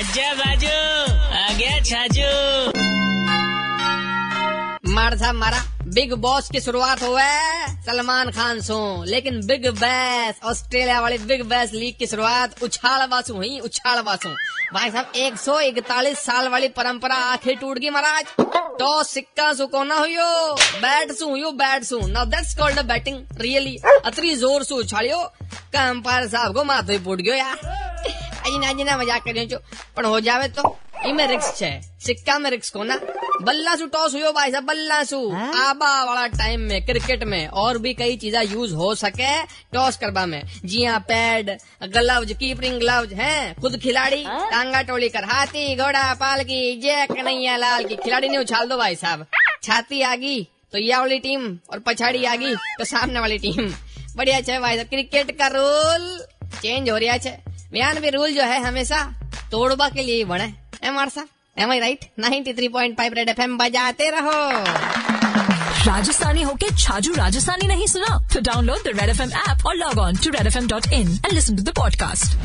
आजा बाजू आ गया छाजू। मार था, मारा। बिग बॉस की शुरुआत हुआ सलमान खान सो। लेकिन बिग बैस, ऑस्ट्रेलिया वाली बिग बैस लीग की शुरुआत उछाल बासु हुई, उछाल बासु भाई साहब, एक सौ इकतालीस साल वाली परंपरा आखिर टूट गई महाराज। तो सिक्का सु कोना हुयो बैट सु हुयो बैट सु। Now that's called batting really Atri ज़ोर सु उछालियो का अंपायर साहब को माथो फूट गयो, यार। अजीना अजीना मज़ाक कर छो पण हो जावे तो इमे रिक्स छे सिक्का में रिक्स कोना बल्ला सु टॉस हुयो भाई साहब बल्ला सु आबा वाला टाइम में क्रिकेट में और भी कई चीजा यूज़ हो सके टॉस करबा में जी हाँ पैड ग्लव्स कीपरिंग ग्लव्स हैं खुद खिलाड़ी टांगा टोली कर हाथी घोड़ा पालकी जय कन्हैया लाल की खिलाड़ी ने उछाल दो भाई साहब छाती आगी तो यह वाली टीम और पछाड़ी आगी तो सामने वाली टीम बढ़िया छे भाई साहब क्रिकेट का रूल चेंज हो रहा है बयान भी रूल जो है हमेशा तोड़बा के लिए ही बने। एम आर साहब am I right 93.5 Red F M बजाते रहो। राजस्थानी होके छाजू राजस्थानी नहीं सुना? तो download the Red F M app और log on to Red F M dot in and listen to the podcast